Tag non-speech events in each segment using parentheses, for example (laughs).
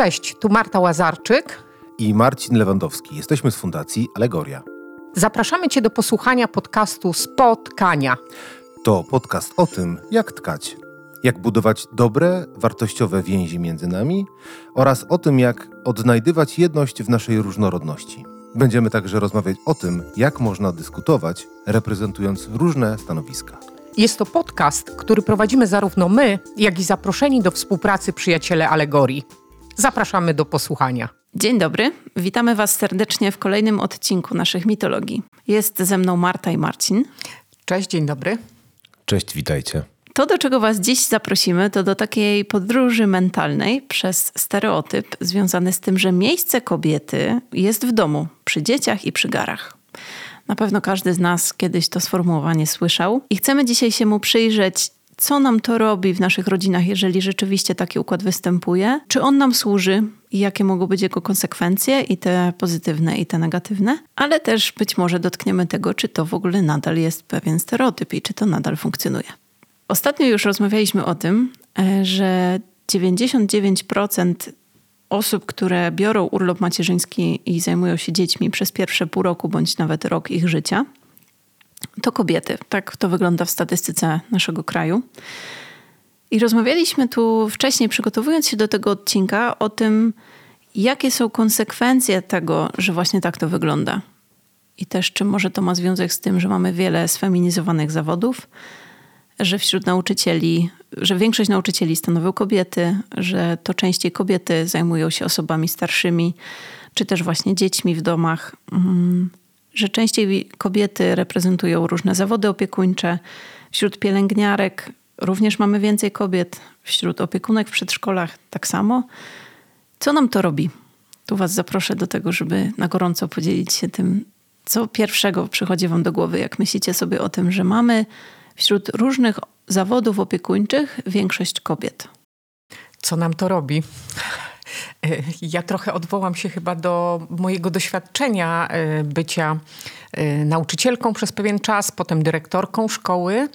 Cześć, tu Marta Łazarczyk i Marcin Lewandowski. Jesteśmy z Fundacji Alegoria. Zapraszamy Cię do posłuchania podcastu Spotkania. To podcast o tym, jak tkać, jak budować dobre, wartościowe więzi między nami oraz o tym, jak odnajdywać jedność w naszej różnorodności. Będziemy także rozmawiać o tym, jak można dyskutować, reprezentując różne stanowiska. Jest to podcast, który prowadzimy zarówno my, jak i zaproszeni do współpracy przyjaciele Alegorii. Zapraszamy do posłuchania. Dzień dobry, witamy Was serdecznie w kolejnym odcinku naszych mitologii. Jest ze mną Marta i Marcin. Cześć, dzień dobry. Cześć, witajcie. To, do czego Was dziś zaprosimy, to do takiej podróży mentalnej przez stereotyp związany z tym, że miejsce kobiety jest w domu, przy dzieciach i przy garach. Na pewno każdy z nas kiedyś to sformułowanie słyszał i chcemy dzisiaj się mu przyjrzeć, co nam to robi w naszych rodzinach, jeżeli rzeczywiście taki układ występuje, czy on nam służy i jakie mogą być jego konsekwencje, i te pozytywne, i te negatywne, ale też być może dotkniemy tego, czy to w ogóle nadal jest pewien stereotyp i czy to nadal funkcjonuje. Ostatnio już rozmawialiśmy o tym, e, że 99% osób, które biorą urlop macierzyński i zajmują się dziećmi przez pierwsze pół roku bądź nawet rok ich życia, to kobiety. Tak to wygląda w statystyce naszego kraju. I rozmawialiśmy tu wcześniej, przygotowując się do tego odcinka, o tym, jakie są konsekwencje tego, że właśnie tak to wygląda. I też, czy może to ma związek z tym, że mamy wiele sfeminizowanych zawodów, że wśród nauczycieli, że większość nauczycieli stanowią kobiety, że to częściej kobiety zajmują się osobami starszymi, czy też właśnie dziećmi w domach. Mm że częściej kobiety reprezentują różne zawody opiekuńcze. Wśród pielęgniarek również mamy więcej kobiet, wśród opiekunek w przedszkolach tak samo. Co nam to robi? Tu Was zaproszę do tego, żeby na gorąco podzielić się tym, co pierwszego przychodzi Wam do głowy, jak myślicie sobie o tym, że mamy wśród różnych zawodów opiekuńczych większość kobiet. Co nam to robi? Ja trochę odwołam się chyba do mojego doświadczenia e, bycia e, nauczycielką przez pewien czas, potem dyrektorką szkoły.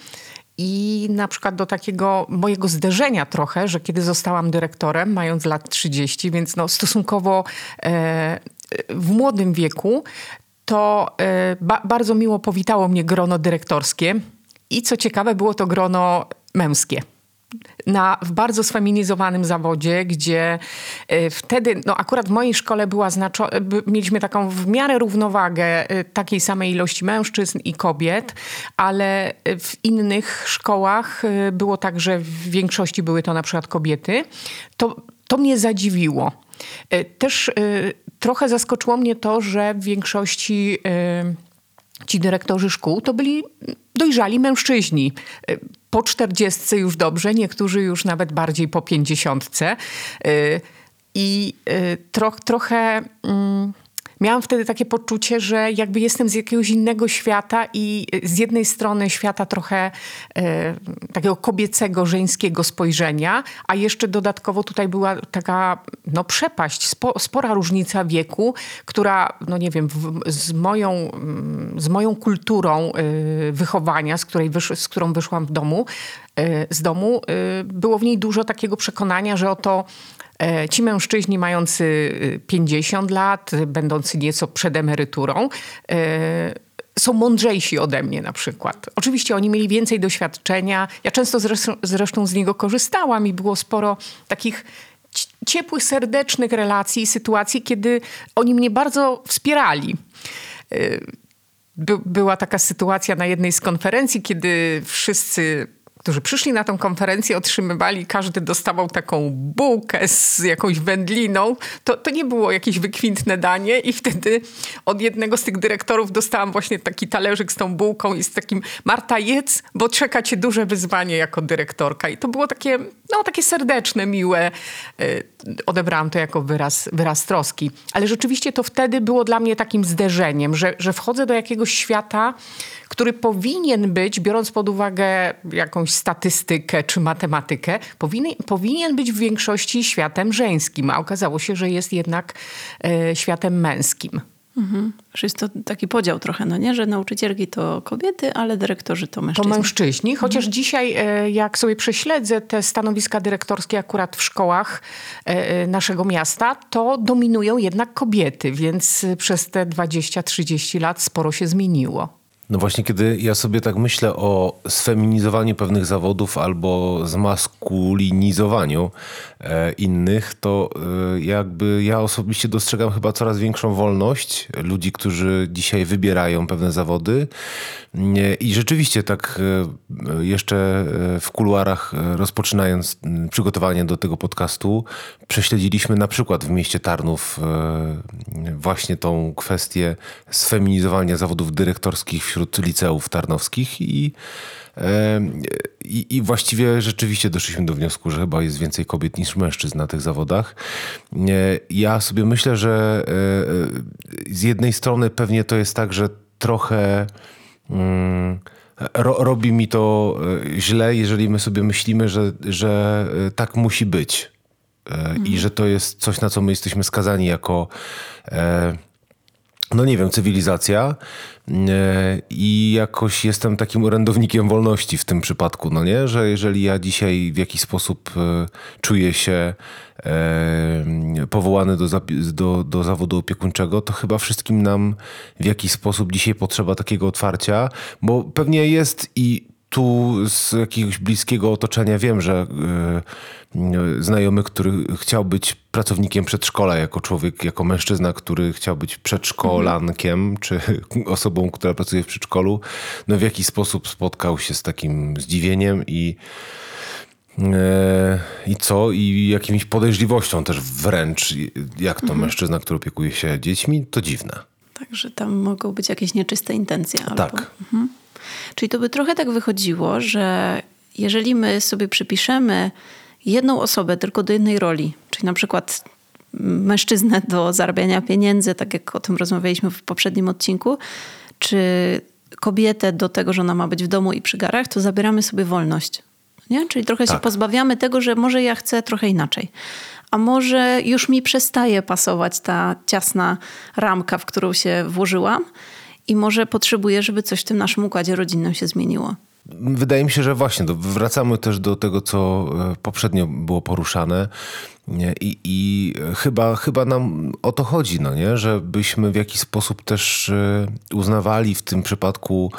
I na przykład do takiego mojego zderzenia trochę, że kiedy zostałam dyrektorem, mając lat 30, więc no stosunkowo e, w młodym wieku, to ba bardzo miło powitało mnie grono dyrektorskie. I co ciekawe, było to grono męskie na, w bardzo sfeminizowanym zawodzie, gdzie y, wtedy, no akurat w mojej szkole była znaczo- mieliśmy taką w miarę równowagę y, takiej samej ilości mężczyzn i kobiet, ale w innych szkołach było tak, że w większości były to na przykład kobiety. To, to mnie zadziwiło. Też trochę zaskoczyło mnie to, że w większości ci dyrektorzy szkół to byli dojrzali mężczyźni po czterdziestce już dobrze, niektórzy już nawet bardziej po pięćdziesiątce. Y, I y, troch, trochę mm, miałam wtedy takie poczucie, że jakby jestem z jakiegoś innego świata i z jednej strony świata trochę e, takiego kobiecego, żeńskiego spojrzenia, a jeszcze dodatkowo tutaj była taka no, przepaść, spo, spora różnica wieku, która, no nie wiem, w, z, moją, mm, z moją kulturą e, wychowania, z, której wysz, z którą wyszłam w domu, e, z domu, e, było w niej dużo takiego przekonania, że oto E, ci mężczyźni mający 50 y, lat, będący nieco przed emeryturą, e, są mądrzejsi ode mnie na przykład. Oczywiście oni mieli więcej doświadczenia. Ja często zresztą, zresztą z niego korzystałam i było sporo takich ciepłych, serdecznych relacji i sytuacji, kiedy oni mnie bardzo wspierali. E, by, była taka sytuacja na jednej z konferencji, kiedy wszyscy którzy przyszli na tę konferencję, otrzymywali, każdy dostawał taką bułkę z jakąś wędliną. To, to nie było jakieś wykwintne danie i wtedy od jednego z tych dyrektorów dostałam właśnie taki talerzyk z tą bułką i z takim Marta jedz, bo czeka cię duże wyzwanie jako dyrektorka. I to było takie, no takie serdeczne, miłe. Y, odebrałam to jako wyraz, wyraz troski. Ale rzeczywiście to wtedy było dla mnie takim zderzeniem, że, że wchodzę do jakiegoś świata, który powinien być, biorąc pod uwagę jakąś statystykę czy matematykę, powinien, powinien być w większości światem żeńskim, a okazało się, że jest jednak e, światem męskim. Mhm. Że jest to taki podział trochę, no nie? Że nauczycielki to kobiety, ale dyrektorzy to mężczyźni. To mężczyźni, chociaż mhm. dzisiaj e, jak sobie prześledzę te stanowiska dyrektorskie akurat w szkołach e, e, naszego miasta, to dominują jednak kobiety, więc przez te 20-30 lat sporo się zmieniło. No właśnie, kiedy ja sobie tak myślę o sfeminizowaniu pewnych zawodów albo zmaskulinizowaniu e, innych, to e, jakby ja osobiście dostrzegam chyba coraz większą wolność ludzi, którzy dzisiaj wybierają pewne zawody. I rzeczywiście tak e, jeszcze w kuluarach rozpoczynając przygotowanie do tego podcastu, prześledziliśmy na przykład w mieście Tarnów właśnie tą kwestię sfeminizowania zawodów dyrektorskich wśród liceów tarnowskich i, i, i, właściwie rzeczywiście doszliśmy do wniosku, że chyba jest więcej kobiet niż mężczyzn na tych zawodach. Ja sobie myślę, że e, z jednej strony pewnie to jest tak, że trochę mm, ro, robi mi to e, źle, jeżeli my sobie myślimy, że, że e, tak musi być. Mhm. I że to jest coś, na co my jesteśmy skazani jako no nie wiem, cywilizacja e, i jakoś jestem takim orędownikiem wolności w tym przypadku, no nie? Że jeżeli ja dzisiaj w jakiś sposób e, czuję się e, powołany do, do, do zawodu opiekuńczego, to chyba wszystkim nam w jakiś sposób dzisiaj potrzeba takiego otwarcia, bo pewnie jest i tu z jakiegoś bliskiego otoczenia wiem, że yy, znajomy, który chciał być pracownikiem przedszkola jako człowiek, jako mężczyzna, który chciał być przedszkolankiem, mhm. czy (laughs) osobą, która pracuje w przedszkolu, no w jakiś sposób spotkał się z takim zdziwieniem i e, i co? I jakimiś podejrzliwością też wręcz, jak to mhm. mężczyzna, który opiekuje się dziećmi, to dziwne. Także tam mogą być jakieś nieczyste intencje. Albo... Tak. Mhm. Czyli to by trochę tak wychodziło, że jeżeli my sobie przypiszemy jedną osobę tylko do jednej roli, czyli na przykład mężczyznę do zarabiania pieniędzy, tak jak o tym rozmawialiśmy w poprzednim odcinku, czy kobietę do tego, że ona ma być w domu i przy garach, to zabieramy sobie wolność. Nie? Czyli trochę tak. się pozbawiamy tego, że może ja chcę trochę inaczej. A może już mi przestaje pasować ta ciasna ramka, w którą się włożyłam i może potrzebuje, żeby coś w tym naszym układzie rodzinnym się zmieniło. Wydaje mi się, że właśnie wracamy też do tego, co e, poprzednio było poruszane. I, I, chyba, chyba nam o to chodzi, no nie? żebyśmy w jakiś sposób też e, uznawali w tym przypadku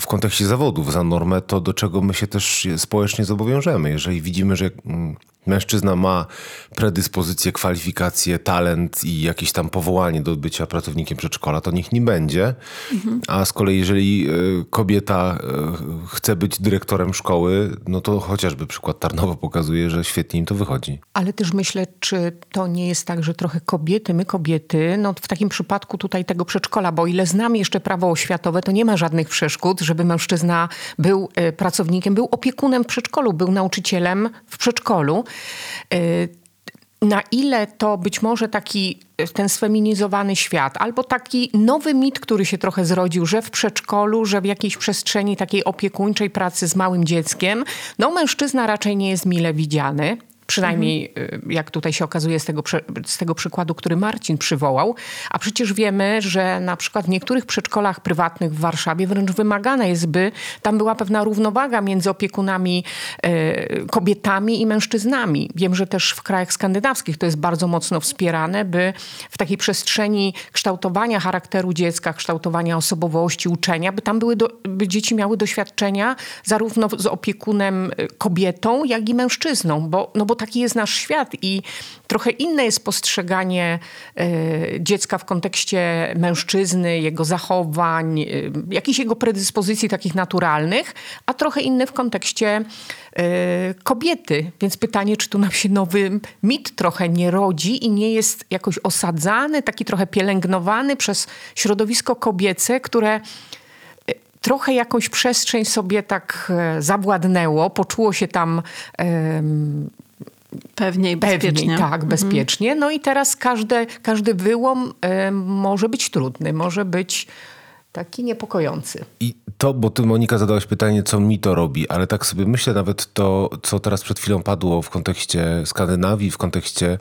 w kontekście zawodów za normę to, do czego my się też społecznie zobowiążemy. Jeżeli widzimy, że mm, mężczyzna ma predyspozycję, kwalifikacje, talent i jakieś tam powołanie do bycia pracownikiem przedszkola, to niech nie będzie. Mhm. A z kolei, jeżeli e, kobieta e, chce być dyrektorem szkoły, no to chociażby przykład Tarnowa pokazuje, że świetnie im to wychodzi. Ale też myślę, czy to nie jest tak, że trochę kobiety, my kobiety, no w takim przypadku tutaj tego przedszkola, bo ile znam jeszcze prawo oświatowe, to nie ma żadnych przeszkód, żeby mężczyzna był e, pracownikiem, był opiekunem w przedszkolu, był nauczycielem w przedszkolu. Y, na ile to być może taki ten sfeminizowany świat, albo taki nowy mit, który się trochę zrodził, że w przedszkolu, że w jakiejś przestrzeni takiej opiekuńczej pracy z małym dzieckiem, no mężczyzna raczej nie jest mile widziany. Przynajmniej mhm. jak tutaj się okazuje z tego, z tego przykładu, który Marcin przywołał. A przecież wiemy, że na przykład w niektórych przedszkolach prywatnych w Warszawie wręcz wymagane jest, by tam była pewna równowaga między opiekunami y, kobietami i mężczyznami. Wiem, że też w krajach skandynawskich to jest bardzo mocno wspierane, by w takiej przestrzeni kształtowania charakteru dziecka, kształtowania osobowości, uczenia, by tam były do, by dzieci miały doświadczenia zarówno z opiekunem e, kobietą, jak i mężczyzną, bo, no bo taki jest nasz świat i trochę inne jest postrzeganie e, dziecka w kontekście mężczyzny, jego zachowań, e, jakichś jego predyspozycji takich naturalnych, a trochę inne w kontekście e, kobiety. Więc pytanie, czy tu nam się nowy mit trochę nie rodzi i nie jest jakoś osadzany, taki trochę pielęgnowany przez środowisko kobiece, które trochę jakąś przestrzeń sobie tak zawładnęło, poczuło się tam Pewnie i bezpiecznie. Pewniej, tak, mhm. bezpiecznie. No i teraz każde, każdy wyłom y, może być trudny, może być taki niepokojący. I to, bo ty Monika zadałaś pytanie, co mi to robi, ale tak sobie myślę nawet to, co teraz przed chwilą padło w kontekście Skandynawii, w kontekście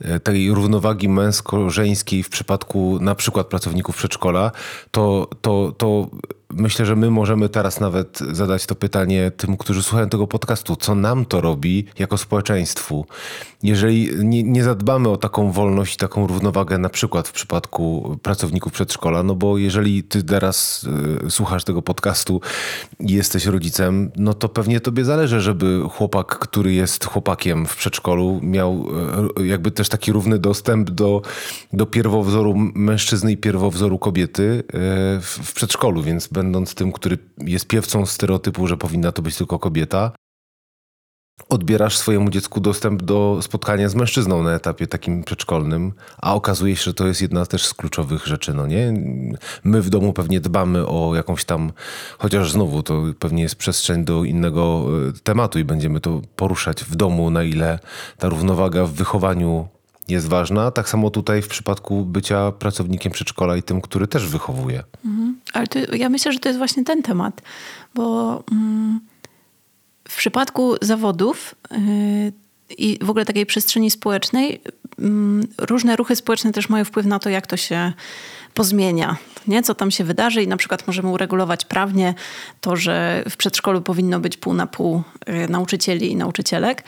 e, tej równowagi męsko-żeńskiej w przypadku na przykład pracowników przedszkola, to, to, to myślę, że my możemy teraz nawet zadać to pytanie tym, którzy słuchają tego podcastu, co nam to robi jako społeczeństwu. Jeżeli nie, nie zadbamy o taką wolność, taką równowagę, na przykład w przypadku pracowników przedszkola, no bo jeżeli ty teraz y, słuchasz tego podcastu i jesteś rodzicem, no to pewnie tobie zależy, żeby chłopak, który jest chłopakiem w przedszkolu, miał y, jakby też taki równy dostęp do, do pierwowzoru mężczyzny i pierwowzoru kobiety y, w, w przedszkolu, więc będąc tym, który jest piewcą stereotypu, że powinna to być tylko kobieta, odbierasz swojemu dziecku dostęp do spotkania z mężczyzną na etapie takim przedszkolnym, a okazuje się, że to jest jedna też z kluczowych rzeczy, no nie? My w domu pewnie dbamy o jakąś tam, chociaż znowu to pewnie jest przestrzeń do innego e, tematu i będziemy to poruszać w domu, na ile ta równowaga w wychowaniu jest ważna. Tak samo tutaj w przypadku bycia pracownikiem przedszkola i tym, który też wychowuje. Mhm. Ale to, ja myślę, że to jest właśnie ten temat, bo mm, w przypadku zawodów yy, i w ogóle takiej przestrzeni społecznej, yy, różne ruchy społeczne też mają wpływ na to, jak to się pozmienia, nie? co tam się wydarzy i na przykład możemy uregulować prawnie to, że w przedszkolu powinno być pół na pół yy, nauczycieli i nauczycielek.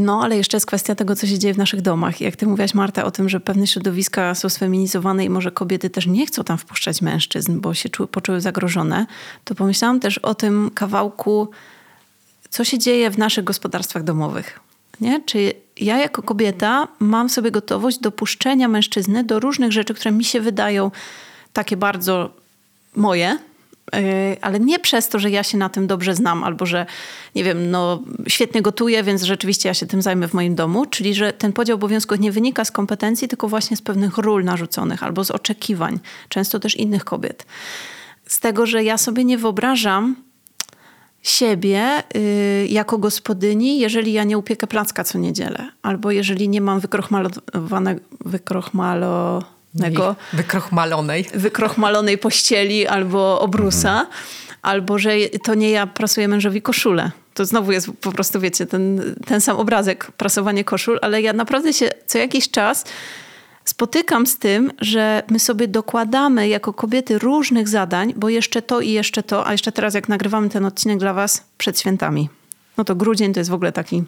No, ale jeszcze jest kwestia tego, co się dzieje w naszych domach. Jak ty mówiłaś, Marta, o tym, że pewne środowiska są sfeminizowane i może kobiety też nie chcą tam wpuszczać mężczyzn, bo się czu, poczuły zagrożone, to pomyślałam też o tym kawałku, co się dzieje w naszych gospodarstwach domowych. Nie? Czy ja jako kobieta mam sobie gotowość dopuszczenia mężczyzny do różnych rzeczy, które mi się wydają takie bardzo moje, ale nie przez to, że ja się na tym dobrze znam, albo że, nie wiem, no świetnie gotuję, więc rzeczywiście ja się tym zajmę w moim domu. Czyli, że ten podział obowiązków nie wynika z kompetencji, tylko właśnie z pewnych ról narzuconych albo z oczekiwań, często też innych kobiet. Z tego, że ja sobie nie wyobrażam siebie y, jako gospodyni, jeżeli ja nie upiekę placka co niedzielę, albo jeżeli nie mam wykrochmalowanego, wykrochmalo Wykrochmalonej. Wykrochmalonej pościeli albo obrusa, mhm. albo że to nie ja prasuję mężowi koszulę. To znowu jest po prostu, wiecie, ten, ten sam obrazek, prasowanie koszul, ale ja naprawdę się co jakiś czas spotykam z tym, że my sobie dokładamy jako kobiety różnych zadań, bo jeszcze to i jeszcze to, a jeszcze teraz jak nagrywamy ten odcinek dla was przed świętami. No to grudzień to jest w ogóle taki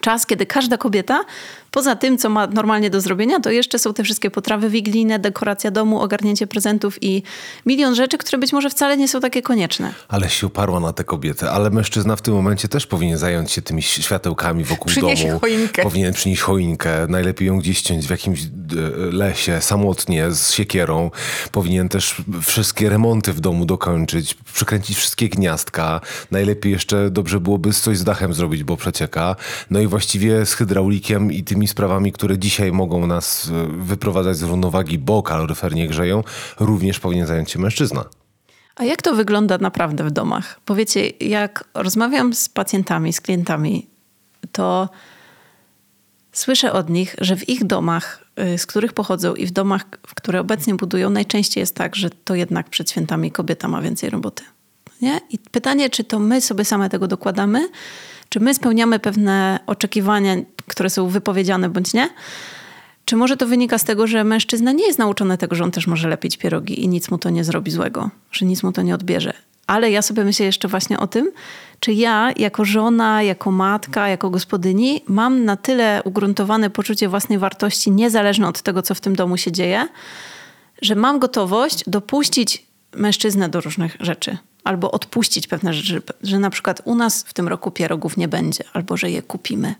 czas, kiedy każda kobieta, poza tym, co ma normalnie do zrobienia, to jeszcze są te wszystkie potrawy wigilijne, dekoracja domu, ogarnięcie prezentów i milion rzeczy, które być może wcale nie są takie konieczne. Ale się uparła na te kobiety. Ale mężczyzna w tym momencie też powinien zająć się tymi światełkami wokół Przyniesie domu. Choinkę. Powinien przynieść choinkę. Najlepiej ją gdzieś ściąć w jakimś e, lesie, samotnie, z siekierą. Powinien też wszystkie remonty w domu dokończyć, przykręcić wszystkie gniazdka. Najlepiej jeszcze dobrze byłoby coś z dachem zrobić, bo przecieka. No i właściwie z hydraulikiem i tymi sprawami, które dzisiaj mogą nas e, wyprowadzać z równowagi, bo kaloryfer nie grzeją, również powinien zająć się mężczyzna. A jak to wygląda naprawdę w domach? Powiecie, jak rozmawiam z pacjentami, z klientami, to słyszę od nich, że w ich domach, e, z których pochodzą i w domach, w które obecnie budują, najczęściej jest tak, że to jednak przed świętami kobieta ma więcej roboty. Nie? I pytanie, czy to my sobie same tego dokładamy, czy my spełniamy pewne oczekiwania, które są wypowiedziane bądź nie? Czy może to wynika z tego, że mężczyzna nie jest nauczony tego, że on też może lepić pierogi i nic mu to nie zrobi złego, że nic mu to nie odbierze? Ale ja sobie myślę jeszcze właśnie o tym, czy ja jako żona, jako matka, jako gospodyni mam na tyle ugruntowane poczucie własnej wartości, niezależne od tego, co w tym domu się dzieje, że mam gotowość dopuścić mężczyznę do różnych rzeczy albo odpuścić pewne rzeczy, że na przykład u nas w tym roku pierogów nie będzie, albo że je kupimy.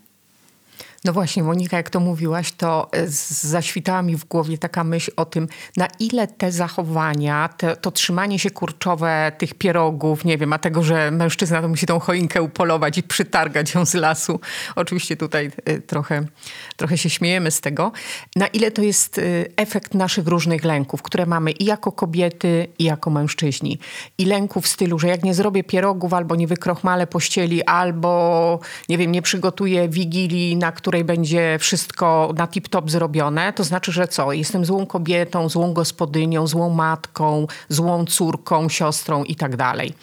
No właśnie, Monika, jak to mówiłaś, to e, zaświtała mi w głowie taka myśl o tym, na ile te zachowania, te, to trzymanie się kurczowe tych pierogów, nie wiem, a tego, że mężczyzna to musi tą choinkę upolować i przytargać ją z lasu. Oczywiście tutaj e, trochę, trochę się śmiejemy z tego. Na ile to jest e, efekt naszych różnych lęków, które mamy i jako kobiety, i jako mężczyźni. I lęków w stylu, że jak nie zrobię pierogów, albo nie wykrochmalę pościeli, albo, nie wiem, nie przygotuję wigilii, na której której będzie wszystko na tip-top zrobione, to znaczy, że co? Jestem złą kobietą, złą gospodynią, złą matką, złą córką, siostrą i tak dalej.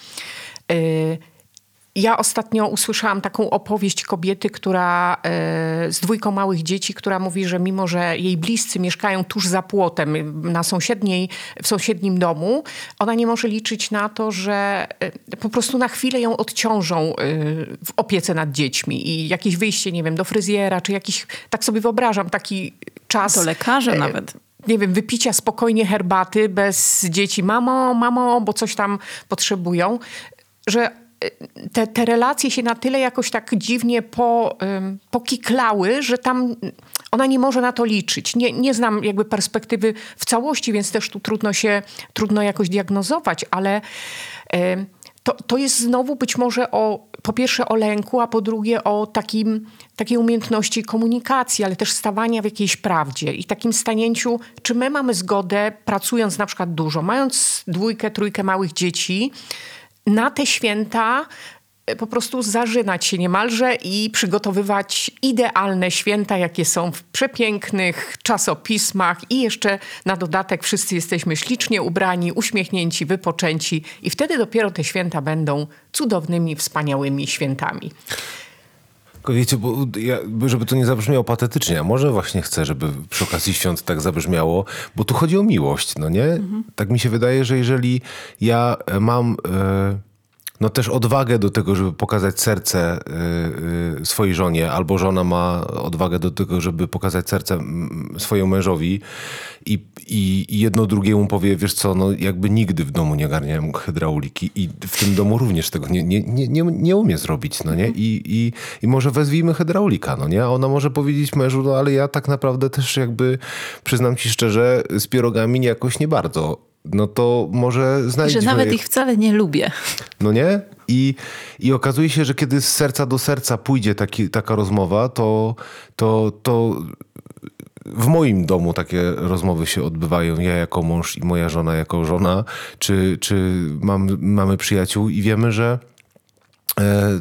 Ja ostatnio usłyszałam taką opowieść kobiety, która e, z dwójką małych dzieci, która mówi, że mimo, że jej bliscy mieszkają tuż za płotem na sąsiedniej, w sąsiednim domu, ona nie może liczyć na to, że e, po prostu na chwilę ją odciążą e, w opiece nad dziećmi i jakieś wyjście, nie wiem, do fryzjera, czy jakiś, tak sobie wyobrażam, taki czas. Do lekarza nawet nie wiem, wypicia spokojnie herbaty bez dzieci. Mamo, mamo, bo coś tam potrzebują. Że te, te relacje się na tyle jakoś tak dziwnie po, pokiklały, że tam ona nie może na to liczyć. Nie, nie znam jakby perspektywy w całości, więc też tu trudno się, trudno jakoś diagnozować, ale to, to jest znowu być może o, po pierwsze o lęku, a po drugie o takim, takiej umiejętności komunikacji, ale też stawania w jakiejś prawdzie i takim stanięciu, czy my mamy zgodę, pracując na przykład dużo, mając dwójkę, trójkę małych dzieci, na te święta e, po prostu zażynać się niemalże i przygotowywać idealne święta, jakie są w przepięknych czasopismach i jeszcze na dodatek wszyscy jesteśmy ślicznie ubrani, uśmiechnięci, wypoczęci i wtedy dopiero te święta będą cudownymi, wspaniałymi świętami. Wiecie, bo ja, żeby to nie zabrzmiało patetycznie, a może właśnie chcę, żeby przy okazji świąt tak zabrzmiało, bo tu chodzi o miłość, no nie? Mhm. Tak mi się wydaje, że jeżeli ja mam... E, no też odwagę do tego, żeby pokazać serce y, y, swojej żonie, albo żona ma odwagę do tego, żeby pokazać serce swojemu mężowi i, i, i jedno drugiemu powie, wiesz co, no jakby nigdy w domu nie ogarniałem hydrauliki i w tym domu również tego nie, nie, nie, nie, nie umie zrobić, no nie? I, i, I może wezwijmy hydraulika, no nie? A ona może powiedzieć mężu, no ale ja tak naprawdę też jakby, przyznam ci szczerze, z pierogami jakoś nie bardzo no to może znajdziemy... Że nawet ich wcale nie lubię. No nie? I, I okazuje się, że kiedy z serca do serca pójdzie taki, taka rozmowa, to, to, to w moim domu takie rozmowy się odbywają. Ja jako mąż i moja żona jako żona, czy, czy mam, mamy przyjaciół i wiemy, że e,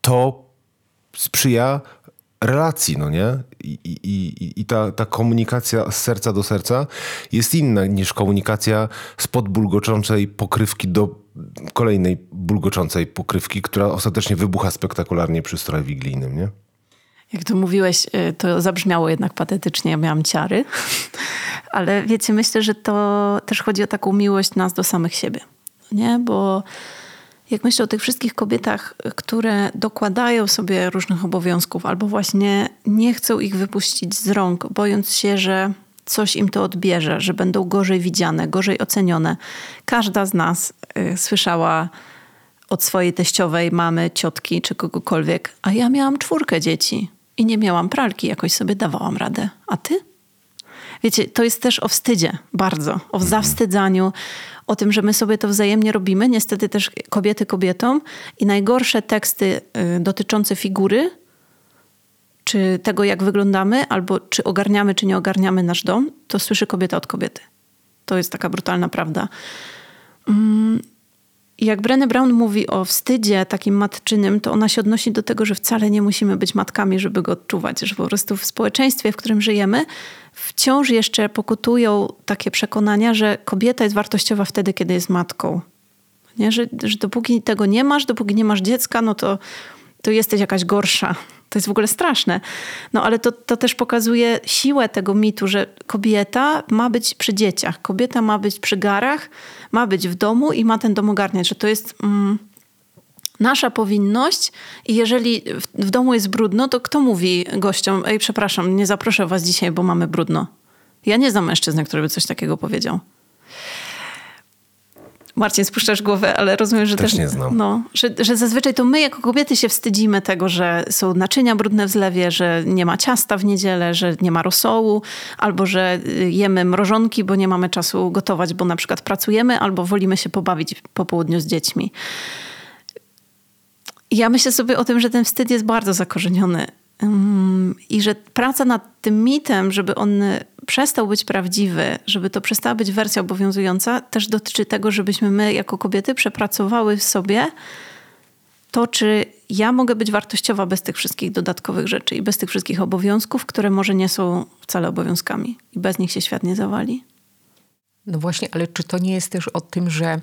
to sprzyja relacji, no nie? I, i, i ta, ta komunikacja z serca do serca jest inna niż komunikacja spod bulgoczącej pokrywki do kolejnej bulgoczącej pokrywki, która ostatecznie wybucha spektakularnie przy stroju wigilijnym, nie? Jak to mówiłeś, y, to zabrzmiało jednak patetycznie, ja miałam ciary. (laughs) Ale wiecie, myślę, że to też chodzi o taką miłość nas do samych siebie. Nie? Bo jak myślę o tych wszystkich kobietach, które dokładają sobie różnych obowiązków albo właśnie nie chcą ich wypuścić z rąk, bojąc się, że coś im to odbierze, że będą gorzej widziane, gorzej ocenione. Każda z nas y, słyszała od swojej teściowej, mamy, ciotki czy kogokolwiek, a ja miałam czwórkę dzieci i nie miałam pralki, jakoś sobie dawałam radę. A ty? Wiecie, to jest też o wstydzie, bardzo, o mhm. zawstydzaniu, o tym, że my sobie to wzajemnie robimy, niestety też kobiety kobietom i najgorsze teksty y, dotyczące figury, czy tego, jak wyglądamy, albo czy ogarniamy, czy nie ogarniamy nasz dom, to słyszy kobieta od kobiety. To jest taka brutalna prawda. Jak Brené Brown mówi o wstydzie takim matczynym, to ona się odnosi do tego, że wcale nie musimy być matkami, żeby go odczuwać, że po prostu w społeczeństwie, w którym żyjemy, wciąż jeszcze pokutują takie przekonania, że kobieta jest wartościowa wtedy, kiedy jest matką. Nie? Że, że dopóki tego nie masz, dopóki nie masz dziecka, no to, to jesteś jakaś gorsza. To jest w ogóle straszne. No ale to, to też pokazuje siłę tego mitu, że kobieta ma być przy dzieciach, kobieta ma być przy garach, ma być w domu i ma ten dom ogarniać, że to jest mm, nasza powinność i jeżeli w, w domu jest brudno, to kto mówi gościom, ej przepraszam, nie zaproszę was dzisiaj, bo mamy brudno. Ja nie znam mężczyzny, który by coś takiego powiedział. Marcin, spuszczasz głowę, ale rozumiem, że też, też nie znam. No, że, że zazwyczaj to my jako kobiety się wstydzimy tego, że są naczynia brudne w zlewie, że nie ma ciasta w niedzielę, że nie ma rosołu, albo że y, jemy mrożonki, bo nie mamy czasu gotować, bo na przykład pracujemy, albo wolimy się pobawić po południu z dziećmi. Ja myślę sobie o tym, że ten wstyd jest bardzo zakorzeniony i że praca nad tym mitem, żeby on przestał być prawdziwy, żeby to przestała być wersja obowiązująca, też dotyczy tego, żebyśmy my jako kobiety przepracowały w sobie to, czy ja mogę być wartościowa bez tych wszystkich dodatkowych rzeczy i bez tych wszystkich obowiązków, które może nie są wcale obowiązkami i bez nich się świat nie zawali. No właśnie, ale czy to nie jest też o tym, że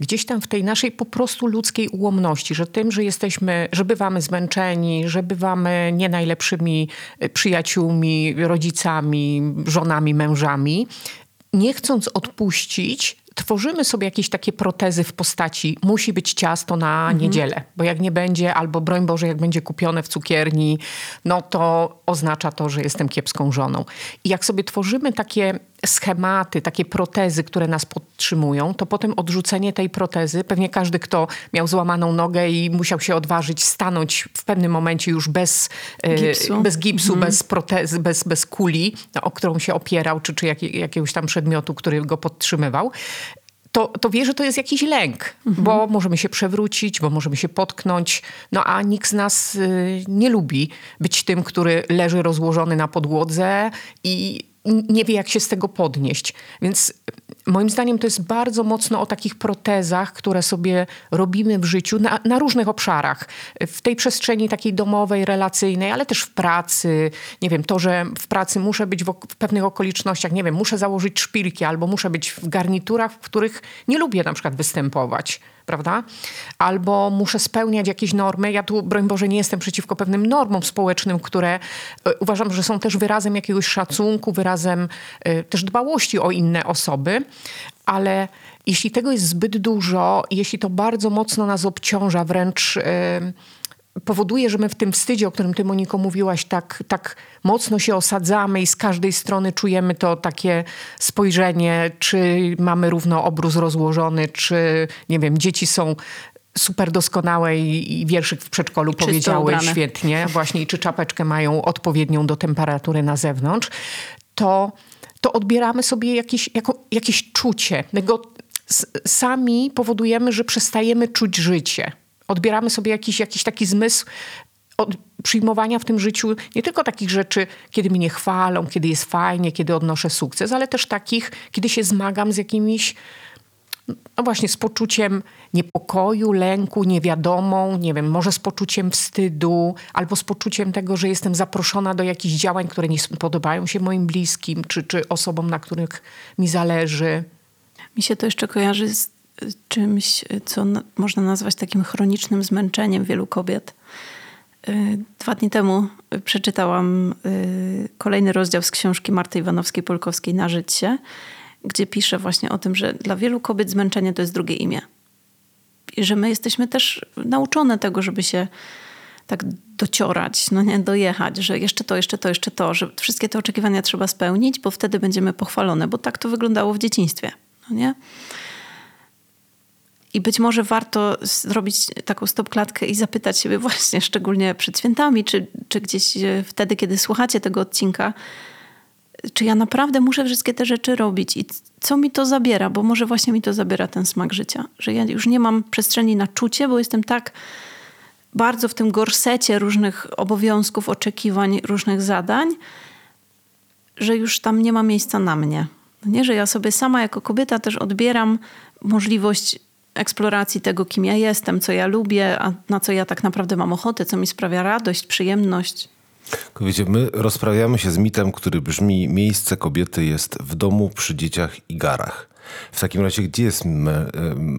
gdzieś tam w tej naszej po prostu ludzkiej ułomności, że tym, że jesteśmy, że bywamy zmęczeni, że bywamy nie najlepszymi e, przyjaciółmi, rodzicami, żonami, mężami, nie chcąc odpuścić, tworzymy sobie jakieś takie protezy w postaci musi być ciasto na mhm. niedzielę, bo jak nie będzie, albo broń Boże, jak będzie kupione w cukierni, no to oznacza to, że jestem kiepską żoną. I jak sobie tworzymy takie schematy, takie protezy, które nas podtrzymują, to potem odrzucenie tej protezy, pewnie każdy, kto miał złamaną nogę i musiał się odważyć stanąć w pewnym momencie już bez e, gipsu, bez, gipsu mhm. bez protezy, bez, bez kuli, no, o którą się opierał, czy, czy jak, jakiegoś tam przedmiotu, który go podtrzymywał, to, to wie, że to jest jakiś lęk, mhm. bo możemy się przewrócić, bo możemy się potknąć. No a nikt z nas y, nie lubi być tym, który leży rozłożony na podłodze i nie wie, jak się z tego podnieść. Więc moim zdaniem to jest bardzo mocno o takich protezach, które sobie robimy w życiu na, na, różnych obszarach. W tej przestrzeni takiej domowej, relacyjnej, ale też w pracy. Nie wiem, to, że w pracy muszę być w, w pewnych okolicznościach, nie wiem, muszę założyć szpilki albo muszę być w garniturach, w których nie lubię na przykład występować prawda? Albo muszę spełniać jakieś normy. Ja tu, broń Boże, nie jestem przeciwko pewnym normom społecznym, które e, uważam, że są też wyrazem jakiegoś szacunku, wyrazem e, też dbałości o inne osoby, ale jeśli tego jest zbyt dużo, jeśli to bardzo mocno nas obciąża, wręcz e, powoduje, że my w tym wstydzie, o którym ty Moniko mówiłaś, tak, tak mocno się osadzamy i z każdej strony czujemy to takie spojrzenie, czy mamy równo obrus rozłożony, czy nie wiem, dzieci są super doskonałe i, i wierszyk w przedszkolu Czysto powiedziały ubrane. świetnie, właśnie, i czy czapeczkę mają odpowiednią do temperatury na zewnątrz, to, to odbieramy sobie jakieś, jako, jakieś czucie. Tego sami powodujemy, że przestajemy czuć życie odbieramy sobie jakiś, jakiś taki zmysł przyjmowania w tym życiu nie tylko takich rzeczy, kiedy mnie chwalą, kiedy jest fajnie, kiedy odnoszę sukces, ale też takich, kiedy się zmagam z jakimiś, no właśnie, z poczuciem niepokoju, lęku, niewiadomą, nie wiem, może z poczuciem wstydu, albo z poczuciem tego, że jestem zaproszona do jakichś działań, które nie podobają się moim bliskim, czy, czy osobom, na których mi zależy. Mi się to jeszcze kojarzy z czymś, co można nazwać takim chronicznym zmęczeniem wielu kobiet. Y, dwa dni temu przeczytałam y, kolejny rozdział z książki Marty Iwanowskiej-Polkowskiej Na życie, gdzie pisze właśnie o tym, że dla wielu kobiet zmęczenie to jest drugie imię. I że my jesteśmy też nauczone tego, żeby się tak dociorać, no nie, dojechać, że jeszcze to, jeszcze to, jeszcze to, że wszystkie te oczekiwania trzeba spełnić, bo wtedy będziemy pochwalone, bo tak to wyglądało w dzieciństwie. No nie? I być może warto zrobić taką stopklatkę i zapytać siebie właśnie, szczególnie przed świętami, czy, czy gdzieś e, wtedy, kiedy słuchacie tego odcinka, czy ja naprawdę muszę wszystkie te rzeczy robić i co mi to zabiera, bo może właśnie mi to zabiera ten smak życia, że ja już nie mam przestrzeni na czucie, bo jestem tak bardzo w tym gorsecie różnych obowiązków, oczekiwań, różnych zadań, że już tam nie ma miejsca na mnie. No nie, że ja sobie sama jako kobieta też odbieram możliwość eksploracji tego, kim ja jestem, co ja lubię, a na co ja tak naprawdę mam ochotę, co mi sprawia radość, przyjemność. Wiecie, my rozprawiamy się z mitem, który brzmi: miejsce kobiety jest w domu, przy dzieciach i garach. W takim razie, gdzie jest me, e,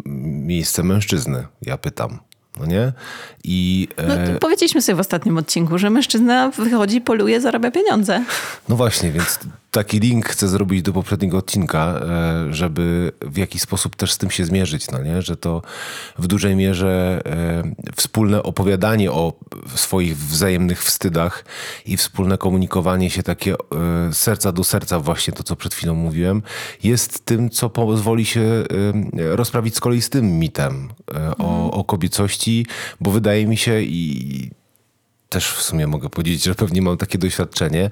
miejsce mężczyzny? Ja pytam. No nie? I, no, e... powiedzieliśmy sobie w ostatnim odcinku, że mężczyzna wychodzi, poluje, zarabia pieniądze. No właśnie, więc taki link chcę zrobić do poprzedniego odcinka, e, żeby w jakiś sposób też z tym się zmierzyć, no nie? że to w dużej mierze e, wspólne opowiadanie o swoich wzajemnych wstydach i wspólne komunikowanie się takie e, serca do serca, właśnie to, co przed chwilą mówiłem, jest tym, co pozwoli się rozprawić z kolei z tym mitem o, mhm. o kobiecości, bo wydaje mi się i też w sumie mogę powiedzieć, że pewnie mam takie doświadczenie,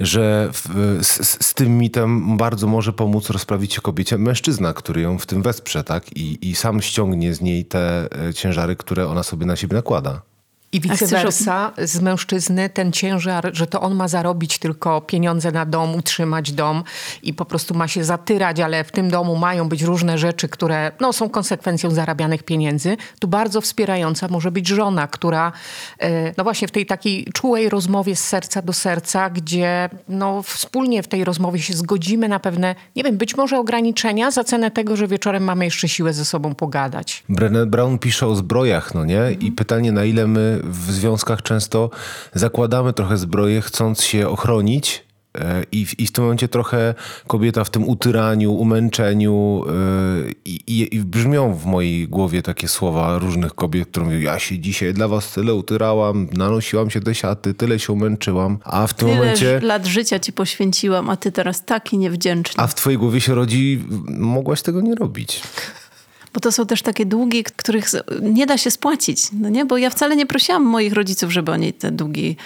że w, z, z, tym mitem bardzo może pomóc rozprawić się kobiecie mężczyzna, który ją w tym wesprze, tak? I, I sam ściągnie z niej te e, ciężary, które ona sobie na siebie nakłada. I vice versa z mężczyzny ten ciężar, że to on ma zarobić tylko pieniądze na dom, utrzymać dom i po prostu ma się zatyrać, ale w tym domu mają być różne rzeczy, które no, są konsekwencją zarabianych pieniędzy. Tu bardzo wspierająca może być żona, która e, no właśnie w tej takiej czułej rozmowie z serca do serca, gdzie no, wspólnie w tej rozmowie się zgodzimy na pewne, nie wiem, być może ograniczenia za cenę tego, że wieczorem mamy jeszcze siłę ze sobą pogadać. Brené Brown pisze o zbrojach, no nie? I pytanie, na ile my w związkach często zakładamy trochę zbroję, chcąc się ochronić, e, i w, I w tym momencie trochę kobieta w tym utyraniu, umęczeniu yy, i, i, brzmią w mojej głowie takie słowa różnych kobiet, które mówią, ja się dzisiaj dla was tyle utyrałam, nanosiłam się do siaty, tyle się umęczyłam, a w tym tyle momencie... lat życia ci poświęciłam, a ty teraz taki niewdzięczny. A w twojej głowie się rodzi, mogłaś tego nie robić bo to są też takie długi, których nie da się spłacić. No nie? Bo ja wcale nie prosiłam moich rodziców, żeby oni te długi,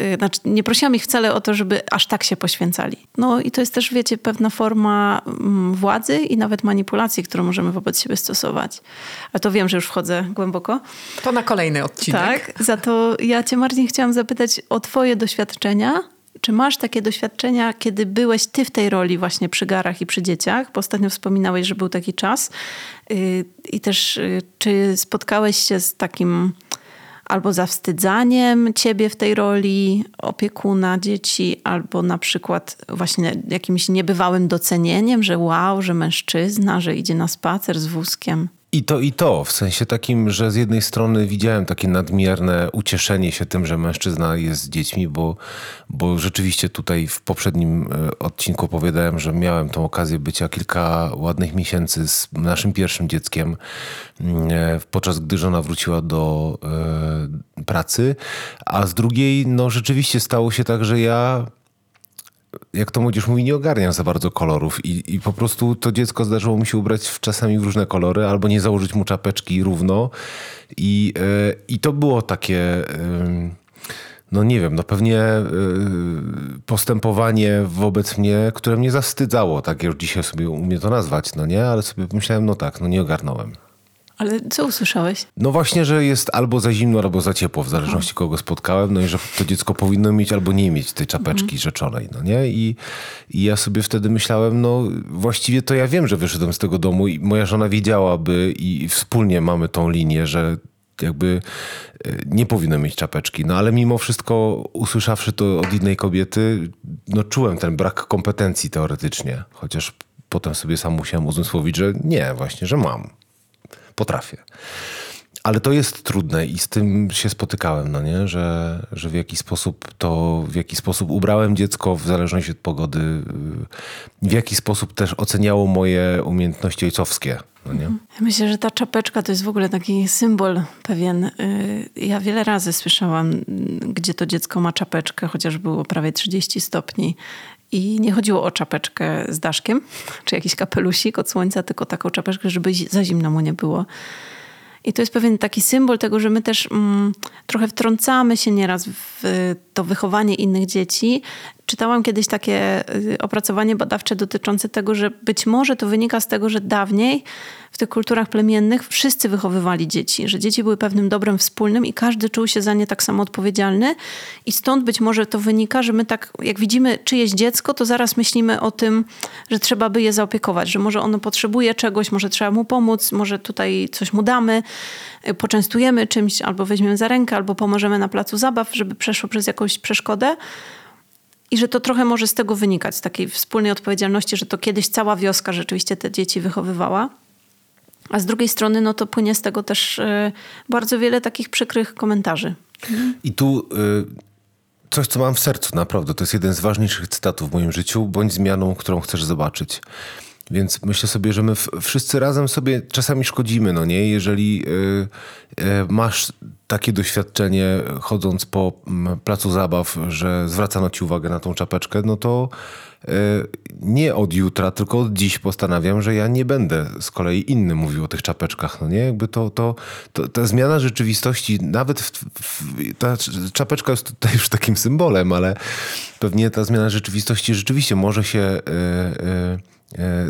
yy, znaczy nie prosiłam ich wcale o to, żeby aż tak się poświęcali. No i to jest też, wiecie, pewna forma mm, władzy i nawet manipulacji, którą możemy wobec siebie stosować. A to wiem, że już wchodzę głęboko. To na kolejny odcinek. Tak, za to ja cię Marcin chciałam zapytać o twoje doświadczenia czy masz takie doświadczenia, kiedy byłeś ty w tej roli właśnie przy garach i przy dzieciach? Bo ostatnio wspominałeś, że był taki czas. Y, I też y, czy spotkałeś się z takim albo zawstydzaniem ciebie w tej roli opiekuna dzieci, albo na przykład właśnie jakimś niebywałym docenieniem, że wow, że mężczyzna, że idzie na spacer z wózkiem? I to, i to, w sensie takim, że z jednej strony widziałem takie nadmierne ucieszenie się tym, że mężczyzna jest z dziećmi, bo, bo rzeczywiście tutaj w poprzednim e, odcinku opowiadałem, że miałem tą okazję bycia kilka ładnych miesięcy z naszym pierwszym dzieckiem, mm, e, podczas gdy żona wróciła do e, pracy, a z drugiej, no rzeczywiście stało się tak, że ja jak to młodzież mówi, nie ogarniam za bardzo kolorów i, i po prostu to dziecko zdarzyło mi się ubrać w czasami w różne kolory albo nie założyć mu czapeczki równo. I, yy, i to było takie... Yy, no nie wiem, no pewnie yy, postępowanie wobec mnie, które mnie zawstydzało, tak już dzisiaj sobie umiem to nazwać, no nie, ale sobie pomyślałem, no tak, no nie ogarnąłem. Ale co usłyszałeś? No właśnie, że jest albo za zimno, albo za ciepło, w zależności kogo spotkałem, no i że to dziecko powinno mieć albo nie mieć tej czapeczki mhm. rzeczonej, no nie? I, I ja sobie wtedy myślałem, no właściwie to ja wiem, że wyszedłem z tego domu i moja żona wiedziałaby i wspólnie mamy tą linię, że jakby e, nie powinno mieć czapeczki. No ale mimo wszystko, usłyszawszy to od innej kobiety, no czułem ten brak kompetencji teoretycznie. Chociaż potem sobie sam musiałem uzmysłowić, że nie, właśnie, że mam potrafię. Ale to jest trudne i z tym się spotykałem, no nie? Że, że w jaki sposób to, w jaki sposób ubrałem dziecko w zależności od pogody, w jaki sposób też oceniało moje umiejętności ojcowskie. No nie? Myślę, że ta czapeczka to jest w ogóle taki symbol pewien. Y, ja wiele razy słyszałam, gdzie to dziecko ma czapeczkę, chociaż było prawie 30 stopni i nie chodziło o czapeczkę z daszkiem, czy jakiś kapelusik od słońca, tylko taką czapeczkę, żeby za zimno mu nie było. I to jest pewien taki symbol tego, że my też mm, trochę wtrącamy się nieraz w to wychowanie innych dzieci. Czytałam kiedyś takie y, opracowanie badawcze dotyczące tego, że być może to wynika z tego, że dawniej w tych kulturach plemiennych wszyscy wychowywali dzieci, że dzieci były pewnym dobrem wspólnym i każdy czuł się za nie tak samo odpowiedzialny. I stąd być może to wynika, że my tak, jak widzimy czyjeś dziecko, to zaraz myślimy o tym, że trzeba by je zaopiekować, że może ono potrzebuje czegoś, może trzeba mu pomóc, może tutaj coś mu damy, y, poczęstujemy czymś, albo weźmiemy za rękę, albo pomożemy na placu zabaw, żeby przeszło przez jakąś przeszkodę. I że to trochę może z tego wynikać, z takiej wspólnej odpowiedzialności, że to kiedyś cała wioska rzeczywiście te dzieci wychowywała. A z drugiej strony, no to płynie z tego też y, bardzo wiele takich przykrych komentarzy. I tu y, coś, co mam w sercu, naprawdę. To jest jeden z ważniejszych cytatów w moim życiu, bądź zmianą, którą chcesz zobaczyć. Więc myślę sobie, że my wszyscy razem sobie czasami szkodzimy, no nie? Jeżeli y, y, masz takie doświadczenie chodząc po placu zabaw, że zwracano ci uwagę na tą czapeczkę, no to y, nie od jutra, tylko od dziś postanawiam, że ja nie będę z kolei inny mówił o tych czapeczkach, no nie? Jakby to, to, to ta zmiana rzeczywistości, nawet w, w, ta czapeczka jest tutaj już takim symbolem, ale pewnie ta zmiana rzeczywistości rzeczywiście może się e,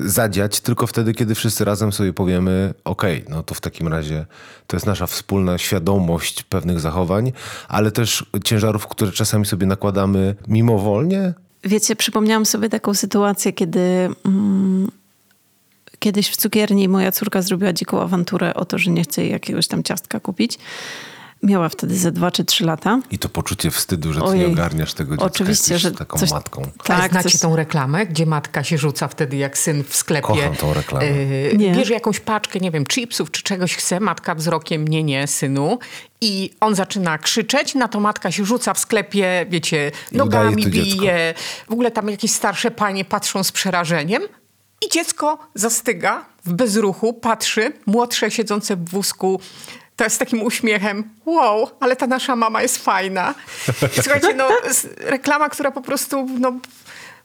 zadziać tylko wtedy, kiedy wszyscy razem sobie powiemy: OK, no to w takim razie to jest nasza wspólna świadomość pewnych zachowań, ale też ciężarów, które czasami sobie nakładamy mimowolnie. Wiecie, przypomniałam sobie taką sytuację, kiedy mm, kiedyś w cukierni moja córka zrobiła dziką awanturę o to, że nie chce jakiegoś tam ciastka kupić. Miała wtedy ze dwa czy trzy lata. I to poczucie wstydu, że ty Ojej. nie ogarniasz tego dziecka. Oczywiście, że taką coś, matką. Tak, znacie coś... tą reklamę, gdzie matka się rzuca wtedy jak syn w sklepie. Kocham tą reklamę. Yy, bierze jakąś paczkę, nie wiem, chipsów czy czegoś chce, matka wzrokiem, nie, nie, synu. I on zaczyna krzyczeć, na to matka się rzuca w sklepie, wiecie, nogami bije. W ogóle tam jakieś starsze panie patrzą z przerażeniem. I dziecko zastyga w bezruchu, patrzy, młodsze siedzące w wózku to z takim uśmiechem, wow, ale ta nasza mama jest fajna. Słuchajcie, no (laughs) reklama, która po prostu no,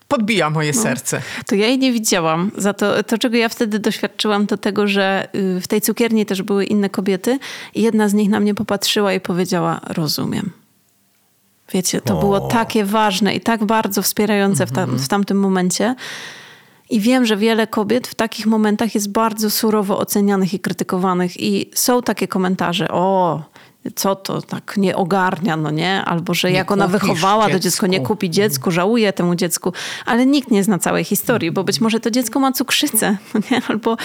podbija moje no, serce. To ja jej nie widziałam. Za to, to, czego ja wtedy doświadczyłam, to tego, że y, w tej cukierni też były inne kobiety i jedna z nich na mnie popatrzyła i powiedziała, rozumiem. Wiecie, to o. było takie ważne i tak bardzo wspierające w, tam, mhm. w tamtym momencie, i wiem, że wiele kobiet w takich momentach jest bardzo surowo ocenianych i krytykowanych. I są takie komentarze: O, co to tak nie ogarnia, no nie? Albo że nie jak ona wychowała dziecku. to dziecko, nie kupi dziecku, żałuje temu dziecku. Ale nikt nie zna całej historii, bo być może to dziecko ma cukrzycę, (laughs) no nie? Albo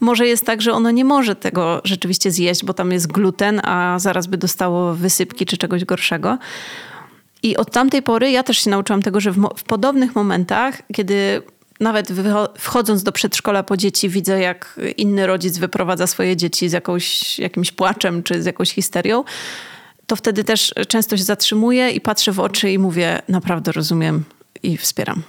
może jest tak, że ono nie może tego rzeczywiście zjeść, bo tam jest gluten, a zaraz by dostało wysypki czy czegoś gorszego. I od tamtej pory ja też się nauczyłam tego, że w, w podobnych momentach, kiedy nawet wchodząc do przedszkola po dzieci, widzę, jak inny rodzic wyprowadza swoje dzieci z jakąś, jakimś płaczem czy z jakąś histerią, to wtedy też często się zatrzymuję i patrzę w oczy i mówię: Naprawdę rozumiem i wspieram.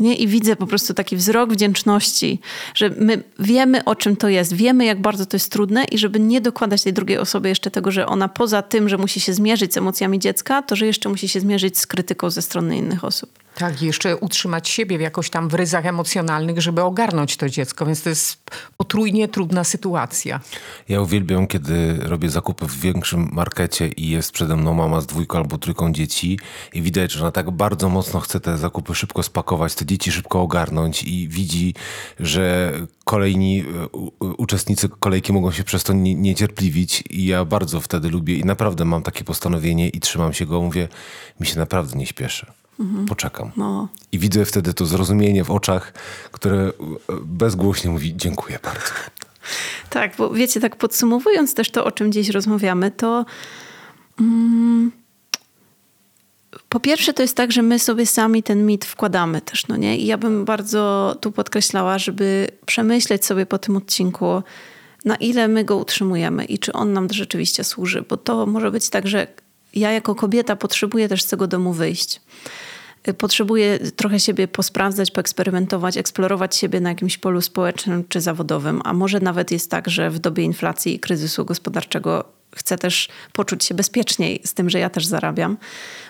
Nie? I widzę po prostu taki wzrok wdzięczności, że my wiemy, o czym to jest, wiemy, jak bardzo to jest trudne, i żeby nie dokładać tej drugiej osobie jeszcze tego, że ona poza tym, że musi się zmierzyć z emocjami dziecka, to że jeszcze musi się zmierzyć z krytyką ze strony innych osób. Tak, jeszcze utrzymać siebie w jakoś tam w ryzach emocjonalnych, żeby ogarnąć to dziecko, więc to jest potrójnie trudna sytuacja. Ja uwielbiam, kiedy robię zakupy w większym markecie i jest przede mną mama z dwójką albo trójką dzieci i widać, że ona tak bardzo mocno chce te zakupy szybko spakować, te dzieci szybko ogarnąć i widzi, że kolejni e, uczestnicy kolejki mogą się przez to niecierpliwić i ja bardzo wtedy lubię i naprawdę mam takie postanowienie i trzymam się go, mówię, mi się naprawdę nie śpieszy. Mhm. Poczekam. No. I widzę wtedy to zrozumienie w oczach, które e, bezgłośnie mówi dziękuję bardzo. (laughs) Tak, bo wiecie, tak podsumowując też to, o czym dziś rozmawiamy, to mm, po pierwsze to jest tak, że my sobie sami ten mit wkładamy też, no nie? I ja bym bardzo tu podkreślała, żeby przemyśleć sobie po tym odcinku, na ile my go utrzymujemy i czy on nam rzeczywiście służy, bo to może być tak, że ja jako kobieta potrzebuję też z tego domu wyjść. Potrzebuję trochę siebie posprawdzać, poeksperymentować, eksplorować siebie na jakimś polu społecznym czy zawodowym, a może nawet jest tak, że w dobie inflacji i kryzysu gospodarczego chcę też poczuć się bezpieczniej z tym, że ja też zarabiam.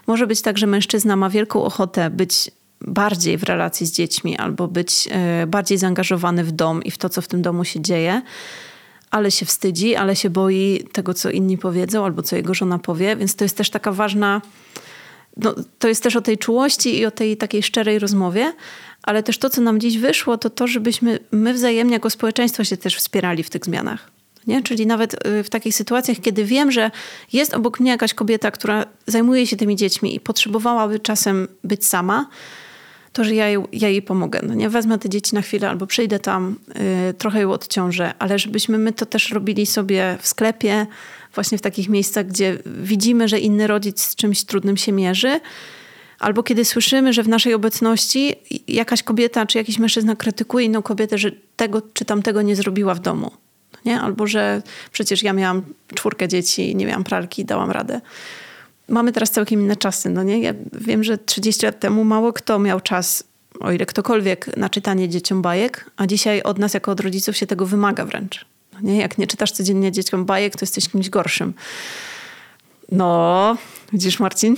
Może być tak, że mężczyzna ma wielką ochotę być bardziej w relacji z dziećmi albo być e, bardziej zaangażowany w dom i w to, co w tym domu się dzieje ale się wstydzi, ale się boi tego, co inni powiedzą, albo co jego żona powie, więc to jest też taka ważna. No, to jest też o tej czułości i o tej takiej szczerej rozmowie, ale też to, co nam dziś wyszło, to to, żebyśmy my wzajemnie jako społeczeństwo się też wspierali w tych zmianach. Nie? Czyli nawet y, w takich sytuacjach, kiedy wiem, że jest obok mnie jakaś kobieta, która zajmuje się tymi dziećmi i potrzebowałaby czasem być sama, to, że ja jej, ja jej pomogę. No nie wezmę te dzieci na chwilę albo przyjdę tam, yy, trochę ją odciążę, ale żebyśmy my to też robili sobie w sklepie, właśnie w takich miejscach, gdzie widzimy, że inny rodzic z czymś trudnym się mierzy. Albo kiedy słyszymy, że w naszej obecności jakaś kobieta czy jakiś mężczyzna krytykuje inną kobietę, że tego czy tamtego nie zrobiła w domu. No nie? Albo że przecież ja miałam czwórkę dzieci, nie miałam pralki, dałam radę mamy teraz całkiem inne czasy. No nie? Ja wiem, że 30 lat temu mało kto miał czas, o ile ktokolwiek, na czytanie dzieciom bajek, a dzisiaj od nas jako od rodziców się tego wymaga wręcz. No nie? Jak nie czytasz codziennie dzieciom bajek, to jesteś kimś gorszym. No, widzisz Marcin?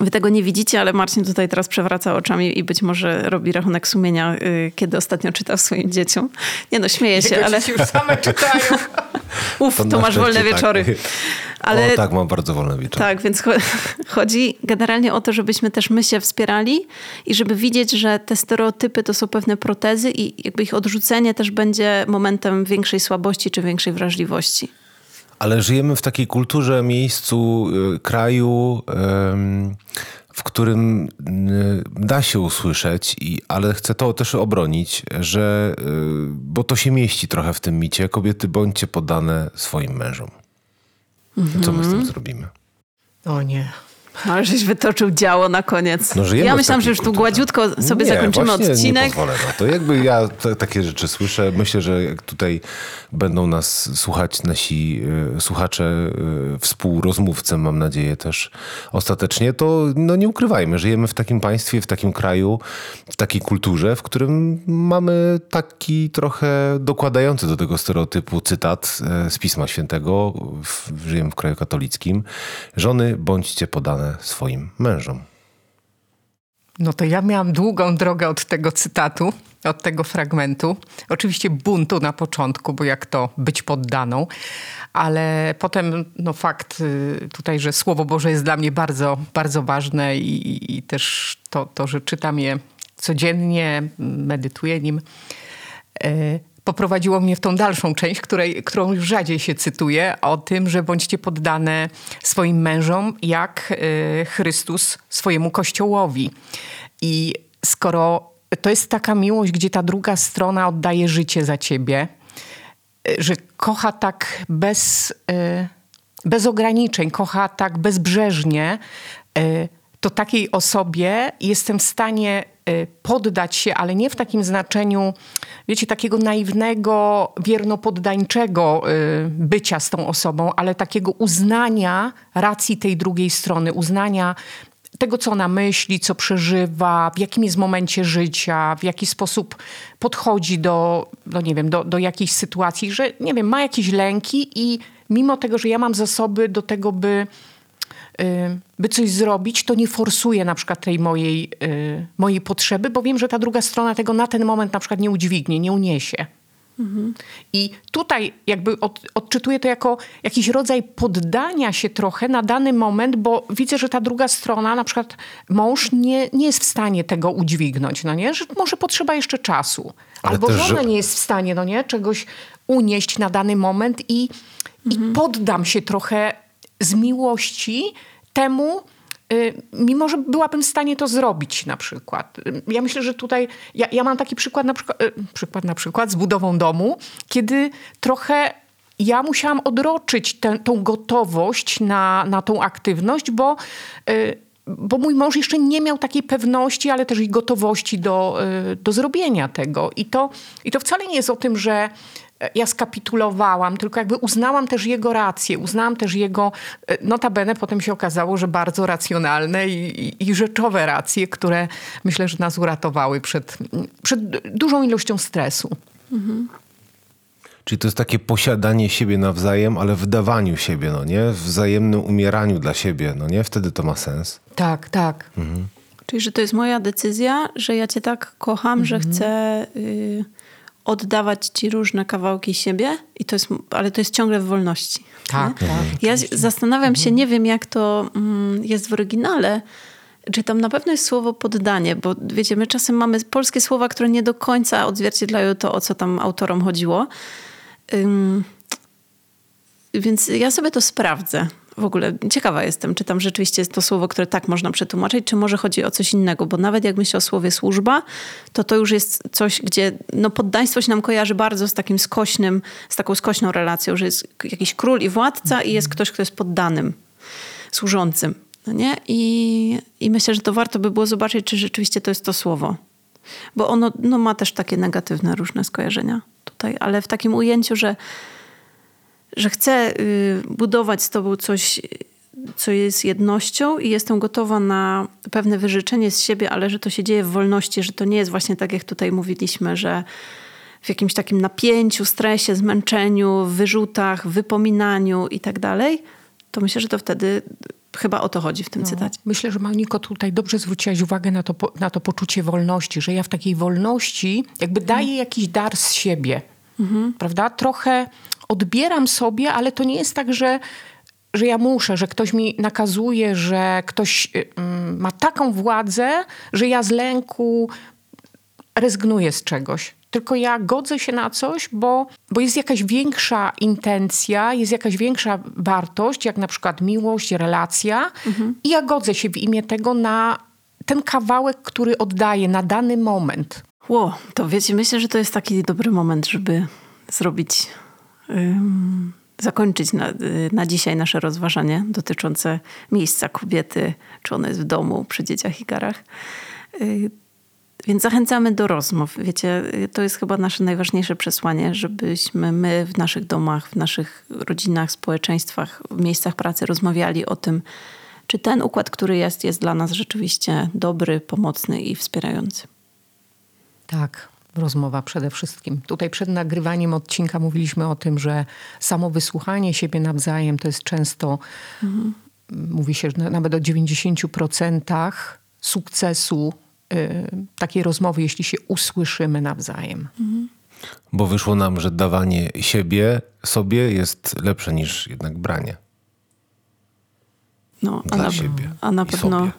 Wy tego nie widzicie, ale Marcin tutaj teraz przewraca oczami i być może robi rachunek sumienia, yy, kiedy ostatnio czytał swoim dzieciom. Nie no, śmieje się, Jego ale... Dzieci już same czytają. (laughs) Uf, to, na masz wolne szczęście wieczory. Tak. Ale O tak, mam bardzo wolne wieczory. Tak, więc cho- chodzi generalnie o to, żebyśmy też my się wspierali i żeby widzieć, że te stereotypy to są pewne protezy i jakby ich odrzucenie też będzie momentem większej słabości czy większej wrażliwości. Ale żyjemy w takiej kulturze, miejscu, y, kraju, w którym y, da się usłyszeć, i, ale chcę to też obronić, że, y, bo to się mieści trochę w tym micie, kobiety bądźcie poddane swoim mężom. Co my z Mhm. tym zrobimy? O nie. Ale żeś wytoczył działo na koniec. No, ja myślałam, że już tu gładziutko sobie nie, zakończymy odcinek. Nie pozwolę na to. Jakby ja te, takie rzeczy słyszę, myślę, że tutaj będą nas słuchać nasi y, słuchacze, y, współrozmówcy, mam nadzieję też ostatecznie, to no nie ukrywajmy, żyjemy w takim państwie, w takim kraju, w takiej kulturze, w którym mamy taki trochę dokładający do tego stereotypu cytat y, z Pisma Świętego, w, żyjemy w kraju katolickim, żony bądźcie podane swoim mężom. No to ja miałam długą drogę od tego cytatu, od tego fragmentu. Oczywiście buntu na początku, bo jak to być poddaną, ale potem no fakt y, tutaj, że Słowo Boże jest dla mnie bardzo, bardzo ważne i, i, też to, to, że czytam je codziennie, medytuję nim, y, poprowadziło mnie w tą dalszą część, której, którą już rzadziej się cytuje, o tym, że bądźcie poddane swoim mężom, jak y, Chrystus swojemu Kościołowi. I skoro to jest taka miłość, gdzie ta druga strona oddaje życie za ciebie, y, że kocha tak bez, y, bez ograniczeń, kocha tak bezbrzeżnie, to takiej osobie jestem w stanie poddać się, ale nie w takim znaczeniu, wiecie, takiego naiwnego, wiernopoddańczego y, bycia z tą osobą, ale takiego uznania racji tej drugiej strony, uznania tego, co ona myśli, co przeżywa, w jakim jest momencie życia, w jaki sposób podchodzi do, no nie wiem, do, do jakiejś sytuacji, że nie wiem, ma jakieś lęki i mimo tego, że ja mam zasoby do tego, by, y, by coś zrobić, to nie forsuję na przykład tej mojej, y, mojej potrzeby, bo wiem, że ta druga strona tego na ten moment na przykład nie udźwignie, nie uniesie. I tutaj jakby od, odczytuję to jako jakiś rodzaj poddania się trochę na dany moment, bo widzę, że ta druga strona, na przykład mąż, nie, nie jest w stanie tego udźwignąć, no nie? Że może potrzeba jeszcze czasu. Ale Albo też, żona że- nie jest w stanie, no nie? Czegoś unieść na dany moment i, i poddam się trochę z miłości temu, y, mimo że byłabym w stanie to zrobić na przykład. Ja myślę, że tutaj, ja, ja mam taki przykład na przykład, y, przykład na przykład z budową domu, kiedy trochę ja musiałam odroczyć tę, tą gotowość na, na tą aktywność, bo, y, bo mój mąż jeszcze nie miał takiej pewności, ale też i gotowości do, do zrobienia tego. I to, I to wcale nie jest o tym, że ja skapitulowałam, tylko jakby uznałam też jego rację, uznałam też jego, e, notabene potem się okazało, że bardzo racjonalne i, i, i rzeczowe racje, które myślę, że nas uratowały przed, przed dużą ilością stresu. Czyli to jest takie posiadanie siebie nawzajem, ale w dawaniu siebie, no nie? W wzajemnym umieraniu dla siebie, no nie? Wtedy to ma sens. Tak, tak. Czyli, że to jest moja decyzja, że ja cię tak kocham, że chcę y, oddawać ci różne kawałki siebie, i to jest, ale to jest ciągle w wolności. Tak, nie? tak, Ja oczywiście. zastanawiam się, nie wiem jak to mm, jest w oryginale, czy tam na pewno jest słowo poddanie, bo wiecie, my czasem mamy polskie słowa, które nie do końca odzwierciedlają to, o co tam autorom chodziło. Ym, więc ja sobie to sprawdzę. W ogóle ciekawa jestem, czy tam rzeczywiście jest to słowo, które tak można przetłumaczyć, czy może chodzi o coś innego, bo nawet jak myślę o słowie służba, to to już jest coś, gdzie no poddaństwo się nam kojarzy bardzo z takim skośnym, z taką skośną relacją, że jest jakiś król i władca i jest ktoś, kto jest poddanym, służącym. No nie? I, I myślę, że to warto by było zobaczyć, czy rzeczywiście to jest to słowo. Bo ono no, ma też takie negatywne różne skojarzenia tutaj, ale w takim ujęciu, że że chcę y, budować z tobą coś, co jest jednością i jestem gotowa na pewne wyrzeczenie z siebie, ale że to się dzieje w wolności, że to nie jest właśnie tak, jak tutaj mówiliśmy, że w jakimś takim napięciu, stresie, zmęczeniu, wyrzutach, wypominaniu i tak dalej, to myślę, że to wtedy chyba o to chodzi w tym cytacie. Myślę, że Moniko tutaj dobrze zwróciłaś uwagę na to, na to poczucie wolności, że ja w takiej wolności jakby daję jakiś dar z siebie. Prawda? Trochę odbieram sobie, ale to nie jest tak, że, że ja muszę, że ktoś mi nakazuje, że ktoś y, mm, ma taką władzę, że ja z lęku rezygnuję z czegoś. Tylko ja godzę się na coś, bo, bo jest jakaś większa intencja, jest jakaś większa wartość, jak na przykład miłość, relacja. I ja godzę się w imię tego na ten kawałek, który oddaję na dany moment. Ło, to wiecie, myślę, że to jest taki dobry moment, żeby zrobić, ym, zakończyć na, y, na dzisiaj nasze rozważanie dotyczące miejsca kobiety, czy ona jest w domu, przy dzieciach i garach. Y, więc zachęcamy do rozmów. Wiecie, y, to jest chyba nasze najważniejsze przesłanie, żebyśmy my w naszych domach, w naszych rodzinach, społeczeństwach, w miejscach pracy rozmawiali o tym, czy ten układ, który jest, jest dla nas rzeczywiście dobry, pomocny i wspierający. Tak, rozmowa przede wszystkim. Tutaj przed nagrywaniem odcinka mówiliśmy o tym, że samo wysłuchanie siebie nawzajem to jest często, mówi się, że nawet o 90% sukcesu y, takiej rozmowy, jeśli się usłyszymy nawzajem. Bo wyszło nam, że dawanie siebie sobie jest lepsze niż jednak branie. No, a, Dla na, siebie a na i pewno sobie.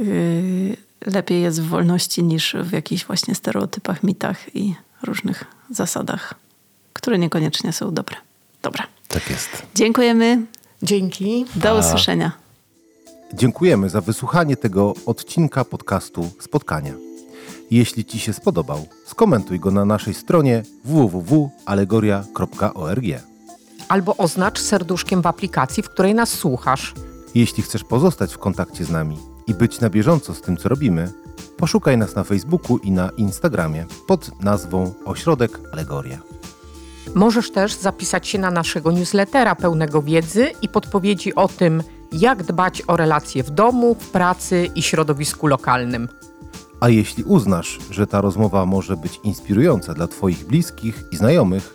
y, lepiej jest w wolności niż w jakichś właśnie stereotypach, mitach i różnych zasadach, które niekoniecznie są dobre. Dobra. Tak jest. Dziękujemy. Dzięki. Do usłyszenia. Dziękujemy za wysłuchanie tego odcinka podcastu Spotkania. Jeśli Ci się spodobał, skomentuj go na naszej stronie www.alegoria.org. Albo oznacz serduszkiem w aplikacji, w której nas słuchasz. Jeśli chcesz pozostać w kontakcie z nami i być na bieżąco z tym, co robimy, poszukaj nas na Facebooku i na Instagramie pod nazwą Ośrodek Alegoria. Możesz też zapisać się na naszego newslettera pełnego wiedzy i podpowiedzi o tym, jak dbać o relacje w domu, w pracy i środowisku lokalnym. A jeśli uznasz, że ta rozmowa może być inspirująca dla Twoich bliskich i znajomych,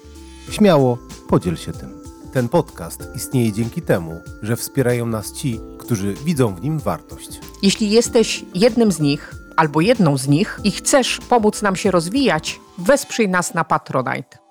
śmiało podziel się tym. Ten podcast istnieje dzięki temu, że wspierają nas ci, którzy widzą w nim wartość. Jeśli jesteś jednym z nich albo jedną z nich i chcesz pomóc nam się rozwijać, wesprzyj nas na Patronite.